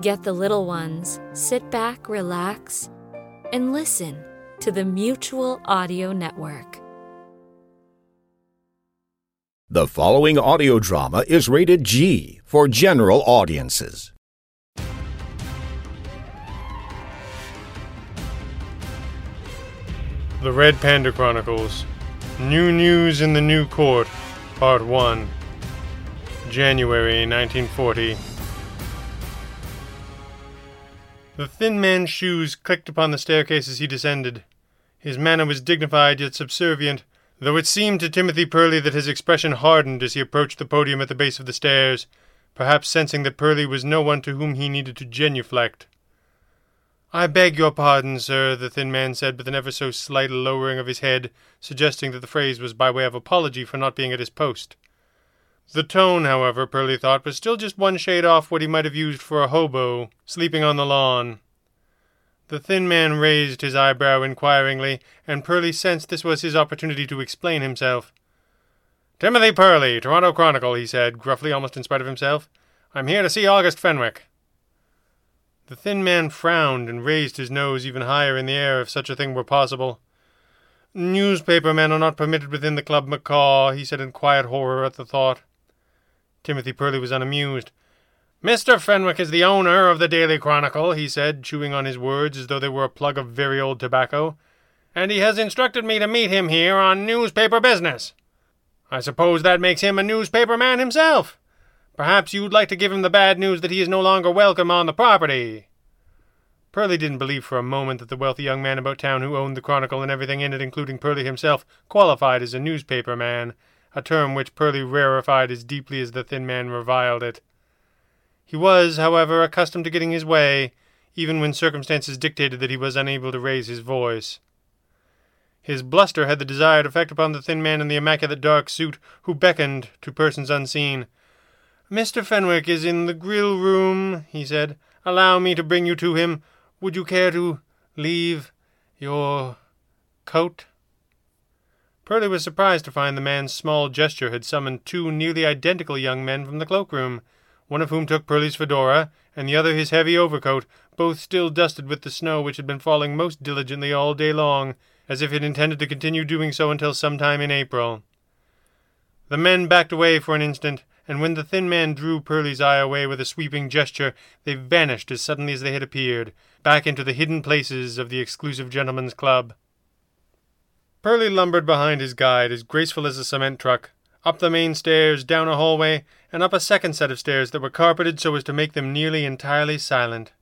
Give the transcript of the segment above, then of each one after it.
Get the little ones, sit back, relax, and listen to the Mutual Audio Network. The following audio drama is rated G for general audiences. The Red Panda Chronicles New News in the New Court, Part 1, January 1940. The thin man's shoes clicked upon the staircase as he descended. His manner was dignified yet subservient, though it seemed to Timothy Purley that his expression hardened as he approached the podium at the base of the stairs, perhaps sensing that Purley was no one to whom he needed to genuflect. I beg your pardon, sir, the thin man said with an ever so slight lowering of his head, suggesting that the phrase was by way of apology for not being at his post. The tone, however, Purley thought, was still just one shade off what he might have used for a hobo sleeping on the lawn. The thin man raised his eyebrow inquiringly, and Purley sensed this was his opportunity to explain himself. Timothy Purley, Toronto Chronicle, he said, gruffly, almost in spite of himself. I'm here to see August Fenwick. The thin man frowned and raised his nose even higher in the air if such a thing were possible. Newspaper men are not permitted within the Club Macaw, he said in quiet horror at the thought. Timothy Purley was unamused. Mr. Fenwick is the owner of the Daily Chronicle, he said, chewing on his words as though they were a plug of very old tobacco, and he has instructed me to meet him here on newspaper business. I suppose that makes him a newspaper man himself. Perhaps you'd like to give him the bad news that he is no longer welcome on the property. Purley didn't believe for a moment that the wealthy young man about town who owned the Chronicle and everything in it, including Purley himself, qualified as a newspaper man, a term which Purley rarefied as deeply as the thin man reviled it. He was, however, accustomed to getting his way, even when circumstances dictated that he was unable to raise his voice. His bluster had the desired effect upon the thin man in the immaculate dark suit, who beckoned to persons unseen. Mr. Fenwick is in the grill room, he said. Allow me to bring you to him. Would you care to leave your coat? Purley was surprised to find the man's small gesture had summoned two nearly identical young men from the cloakroom, one of whom took Purley's fedora, and the other his heavy overcoat, both still dusted with the snow which had been falling most diligently all day long, as if it intended to continue doing so until some time in April. The men backed away for an instant, and when the thin man drew Purley's eye away with a sweeping gesture, they vanished as suddenly as they had appeared, back into the hidden places of the exclusive gentlemen's club. Purley lumbered behind his guide, as graceful as a cement truck, up the main stairs, down a hallway, and up a second set of stairs that were carpeted so as to make them nearly entirely silent.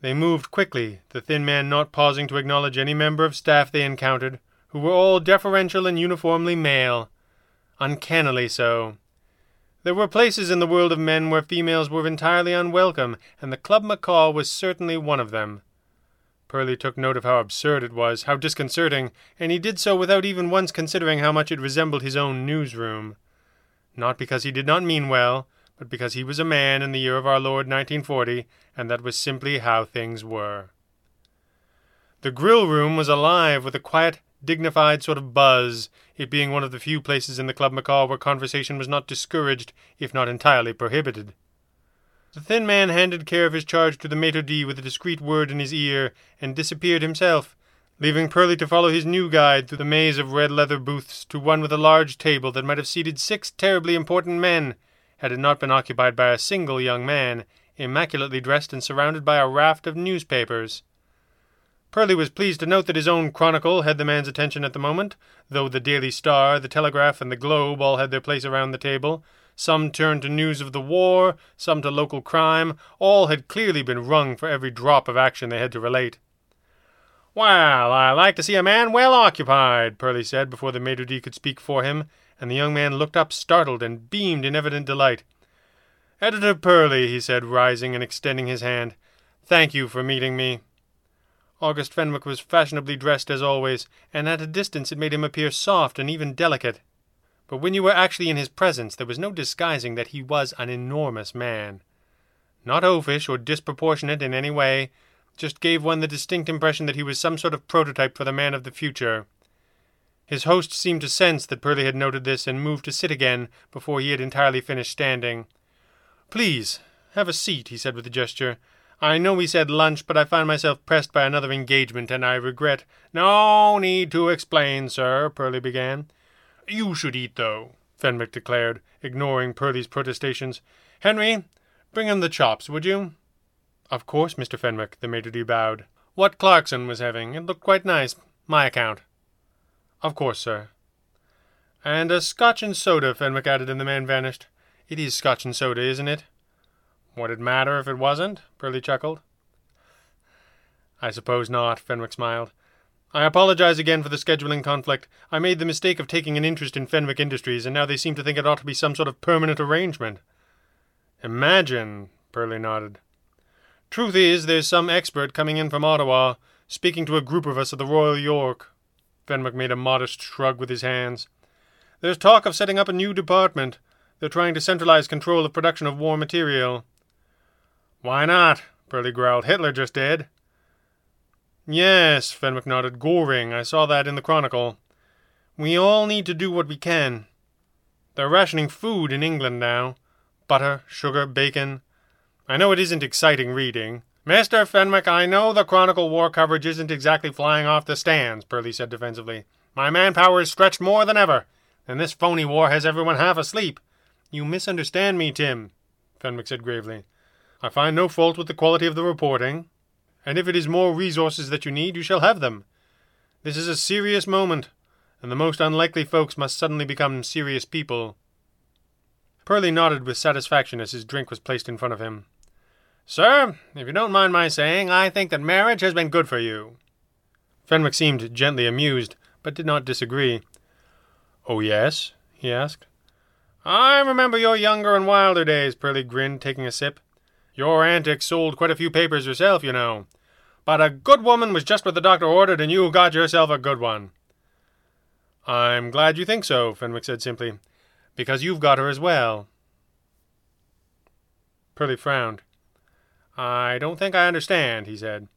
They moved quickly, the thin man not pausing to acknowledge any member of staff they encountered, who were all deferential and uniformly male. Uncannily so. There were places in the world of men where females were entirely unwelcome, and the Club Macaw was certainly one of them. Purley took note of how absurd it was, how disconcerting, and he did so without even once considering how much it resembled his own newsroom. Not because he did not mean well, but because he was a man in the year of our Lord 1940, and that was simply how things were. The grill room was alive with a quiet, dignified sort of buzz, it being one of the few places in the Club Macaw where conversation was not discouraged, if not entirely prohibited. The thin man handed care of his charge to the maitre d' with a discreet word in his ear, and disappeared himself, leaving Purley to follow his new guide through the maze of red leather booths to one with a large table that might have seated six terribly important men, had it not been occupied by a single young man, immaculately dressed and surrounded by a raft of newspapers. Purley was pleased to note that his own Chronicle had the man's attention at the moment, though the Daily Star, the Telegraph, and the Globe all had their place around the table, some turned to news of the war, some to local crime. All had clearly been wrung for every drop of action they had to relate. Well, I like to see a man well occupied, Purley said before the maitre d' could speak for him, and the young man looked up startled and beamed in evident delight. Editor Purley, he said, rising and extending his hand, thank you for meeting me. August Fenwick was fashionably dressed as always, and at a distance it made him appear soft and even delicate but when you were actually in his presence there was no disguising that he was an enormous man. Not oafish or disproportionate in any way, just gave one the distinct impression that he was some sort of prototype for the man of the future. His host seemed to sense that Purley had noted this and moved to sit again before he had entirely finished standing. Please, have a seat, he said with a gesture. I know we said lunch, but I find myself pressed by another engagement, and I regret. No need to explain, sir, Purley began. You should eat, though, Fenwick declared, ignoring Purley's protestations. Henry, bring him the chops, would you? Of course, Mr. Fenwick, the maitre d' bowed. What Clarkson was having. It looked quite nice. My account. Of course, sir. And a scotch and soda, Fenwick added, and the man vanished. It is scotch and soda, isn't it? Would it matter if it wasn't? Purley chuckled. I suppose not, Fenwick smiled. I apologize again for the scheduling conflict. I made the mistake of taking an interest in Fenwick Industries, and now they seem to think it ought to be some sort of permanent arrangement. Imagine, Purley nodded. Truth is, there's some expert coming in from Ottawa, speaking to a group of us at the Royal York. Fenwick made a modest shrug with his hands. There's talk of setting up a new department. They're trying to centralize control of production of war material. Why not? Purley growled. Hitler just did. Yes, Fenwick nodded. Goring. I saw that in the Chronicle. We all need to do what we can. They're rationing food in England now. Butter, sugar, bacon. I know it isn't exciting reading. Mr. Fenwick, I know the Chronicle war coverage isn't exactly flying off the stands, Purley said defensively. My manpower is stretched more than ever, and this phony war has everyone half asleep. You misunderstand me, Tim, Fenwick said gravely. I find no fault with the quality of the reporting, and if it is more resources that you need, you shall have them. This is a serious moment, and the most unlikely folks must suddenly become serious people. Purley nodded with satisfaction as his drink was placed in front of him. Sir, if you don't mind my saying, I think that marriage has been good for you. Fenwick seemed gently amused, but did not disagree. Oh, yes? he asked. I remember your younger and wilder days, Purley grinned, taking a sip. Your antics sold quite a few papers yourself, you know. But a good woman was just what the doctor ordered, and you got yourself a good one. I'm glad you think so, Fenwick said simply, because you've got her as well. Purley frowned. I don't think I understand, he said.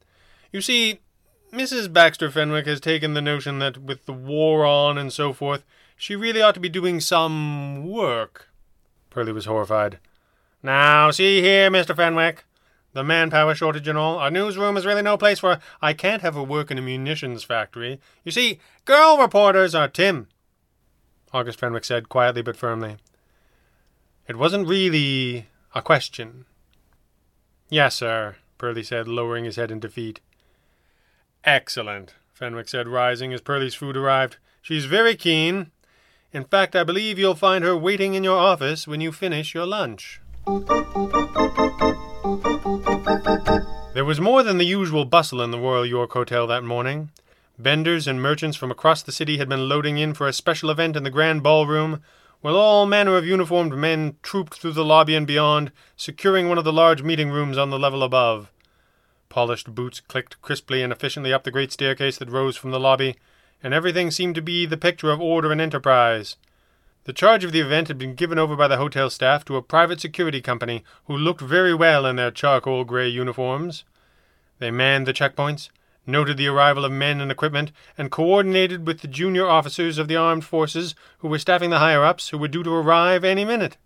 You see, Mrs. Baxter Fenwick has taken the notion that with the war on and so forth, she really ought to be doing some work. Purley was horrified. Now, see here, Mr. Fenwick. The manpower shortage and all. Our newsroom is really no place for. I can't have her work in a munitions factory. You see, girl reporters are Tim. August Fenwick said quietly but firmly. It wasn't really a question. Yes, sir, Purley said, lowering his head in defeat. Excellent, Fenwick said, rising as Purley's food arrived. She's very keen. In fact, I believe you'll find her waiting in your office when you finish your lunch. There was more than the usual bustle in the Royal York Hotel that morning. Vendors and merchants from across the city had been loading in for a special event in the grand ballroom, while all manner of uniformed men trooped through the lobby and beyond, securing one of the large meeting rooms on the level above. Polished boots clicked crisply and efficiently up the great staircase that rose from the lobby, and everything seemed to be the picture of order and enterprise. The charge of the event had been given over by the hotel staff to a private security company who looked very well in their charcoal gray uniforms. They manned the checkpoints, noted the arrival of men and equipment, and coordinated with the junior officers of the armed forces who were staffing the higher ups who were due to arrive any minute.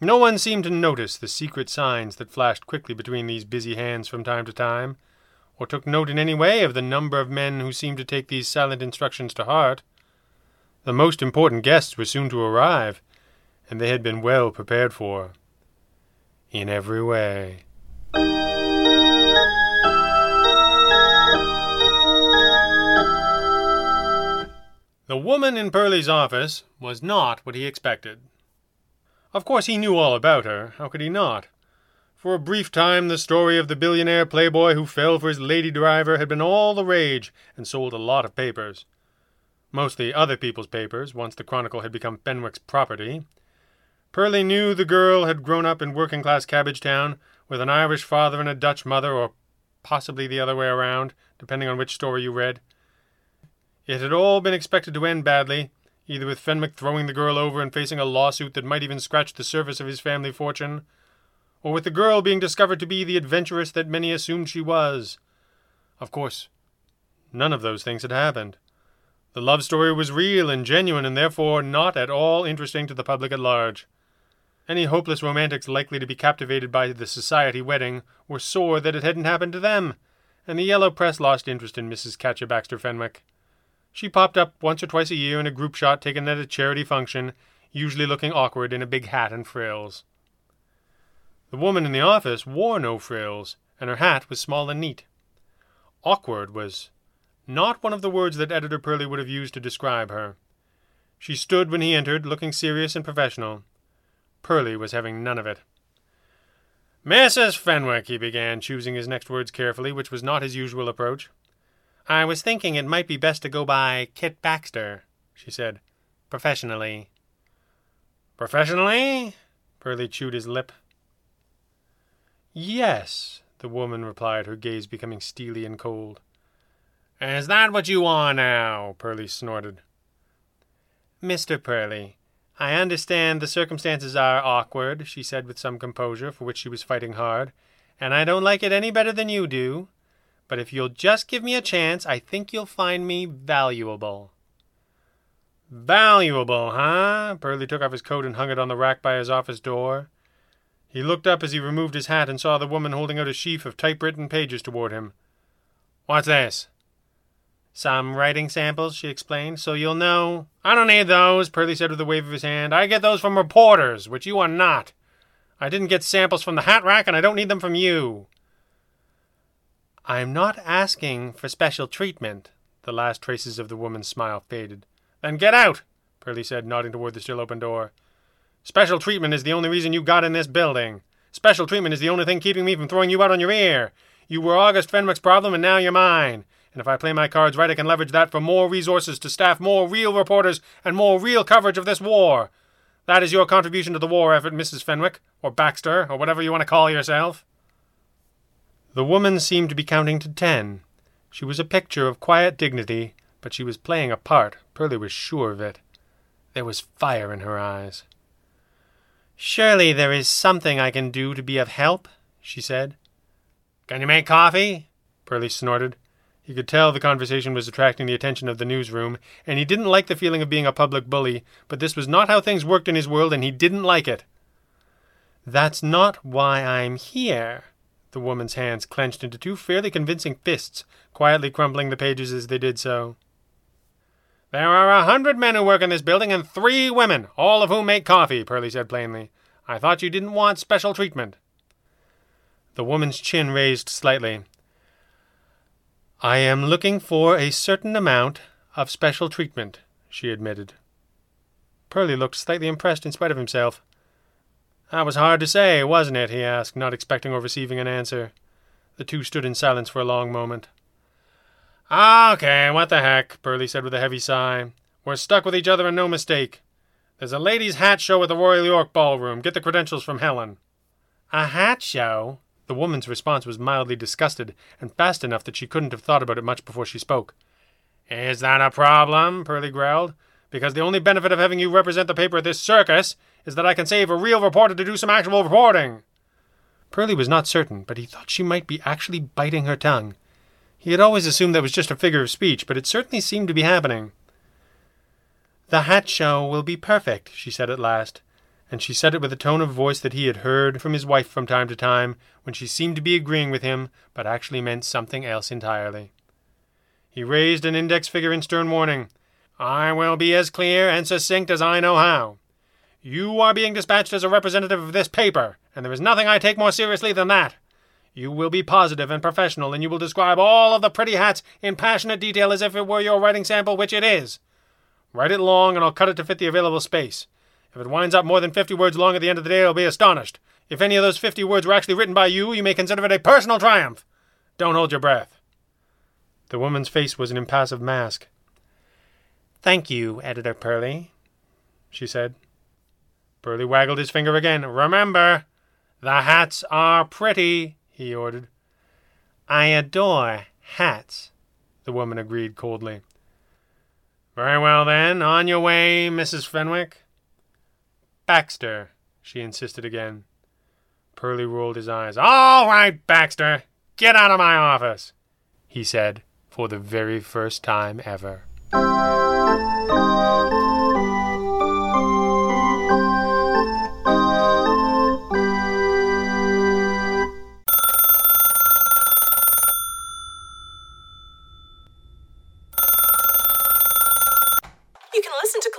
No one seemed to notice the secret signs that flashed quickly between these busy hands from time to time, or took note in any way of the number of men who seemed to take these silent instructions to heart. The most important guests were soon to arrive, and they had been well prepared for. In every way. The woman in Purley's office was not what he expected. Of course, he knew all about her. How could he not? For a brief time, the story of the billionaire playboy who fell for his lady driver had been all the rage and sold a lot of papers mostly other people's papers, once the Chronicle had become Fenwick's property. Purley knew the girl had grown up in working class Cabbagetown with an Irish father and a Dutch mother, or possibly the other way around, depending on which story you read. It had all been expected to end badly, either with Fenwick throwing the girl over and facing a lawsuit that might even scratch the surface of his family fortune, or with the girl being discovered to be the adventuress that many assumed she was. Of course, none of those things had happened. The love story was real and genuine and therefore not at all interesting to the public at large. Any hopeless romantics likely to be captivated by the society wedding were sore that it hadn't happened to them, and the yellow press lost interest in Mrs. Katja Baxter Fenwick. She popped up once or twice a year in a group shot taken at a charity function, usually looking awkward in a big hat and frills. The woman in the office wore no frills, and her hat was small and neat. Awkward was not one of the words that Editor Purley would have used to describe her. She stood when he entered, looking serious and professional. Purley was having none of it. Mrs. Fenwick, he began, choosing his next words carefully, which was not his usual approach. I was thinking it might be best to go by Kit Baxter, she said, professionally. Professionally? Purley chewed his lip. Yes, the woman replied, her gaze becoming steely and cold. Is that what you are now? Purley snorted. Mr. Purley, I understand the circumstances are awkward, she said with some composure, for which she was fighting hard, and I don't like it any better than you do. But if you'll just give me a chance, I think you'll find me valuable. Valuable, huh? Purley took off his coat and hung it on the rack by his office door. He looked up as he removed his hat and saw the woman holding out a sheaf of typewritten pages toward him. What's this? Some writing samples, she explained, so you'll know. I don't need those, Purley said with a wave of his hand. I get those from reporters, which you are not. I didn't get samples from the hat rack, and I don't need them from you. I'm not asking for special treatment. The last traces of the woman's smile faded. Then get out, Purley said, nodding toward the still open door. Special treatment is the only reason you got in this building. Special treatment is the only thing keeping me from throwing you out on your ear. You were August Fenwick's problem, and now you're mine. And if I play my cards right, I can leverage that for more resources to staff more real reporters and more real coverage of this war. That is your contribution to the war effort, Mrs. Fenwick, or Baxter, or whatever you want to call yourself. The woman seemed to be counting to ten. She was a picture of quiet dignity, but she was playing a part. Purley was sure of it. There was fire in her eyes. Surely there is something I can do to be of help, she said. Can you make coffee? Purley snorted. He could tell the conversation was attracting the attention of the newsroom, and he didn't like the feeling of being a public bully, but this was not how things worked in his world, and he didn't like it. That's not why I'm here, the woman's hands clenched into two fairly convincing fists, quietly crumpling the pages as they did so. There are a hundred men who work in this building and three women, all of whom make coffee, Purley said plainly. I thought you didn't want special treatment. The woman's chin raised slightly. I am looking for a certain amount of special treatment, she admitted. Purley looked slightly impressed in spite of himself. That was hard to say, wasn't it? he asked, not expecting or receiving an answer. The two stood in silence for a long moment. Okay, what the heck, Purley said with a heavy sigh. We're stuck with each other and no mistake. There's a ladies' hat show at the Royal York Ballroom. Get the credentials from Helen. A hat show? The woman's response was mildly disgusted, and fast enough that she couldn't have thought about it much before she spoke. Is that a problem? Purley growled. Because the only benefit of having you represent the paper at this circus is that I can save a real reporter to do some actual reporting. Purley was not certain, but he thought she might be actually biting her tongue. He had always assumed that was just a figure of speech, but it certainly seemed to be happening. The hat show will be perfect, she said at last, and she said it with a tone of voice that he had heard from his wife from time to time, when she seemed to be agreeing with him, but actually meant something else entirely. He raised an index finger in stern warning. I will be as clear and succinct as I know how. You are being dispatched as a representative of this paper, and there is nothing I take more seriously than that. You will be positive and professional, and you will describe all of the pretty hats in passionate detail as if it were your writing sample, which it is. Write it long, and I'll cut it to fit the available space. If it winds up more than fifty words long at the end of the day, I'll be astonished. If any of those fifty words were actually written by you, you may consider it a personal triumph. Don't hold your breath. The woman's face was an impassive mask. Thank you, Editor Purley, she said. Purley waggled his finger again. Remember, the hats are pretty, he ordered. I adore hats, the woman agreed coldly. Very well, then. On your way, Mrs. Fenwick. Baxter, she insisted again. Purley rolled his eyes. All right, Baxter. Get out of my office, he said for the very first time ever.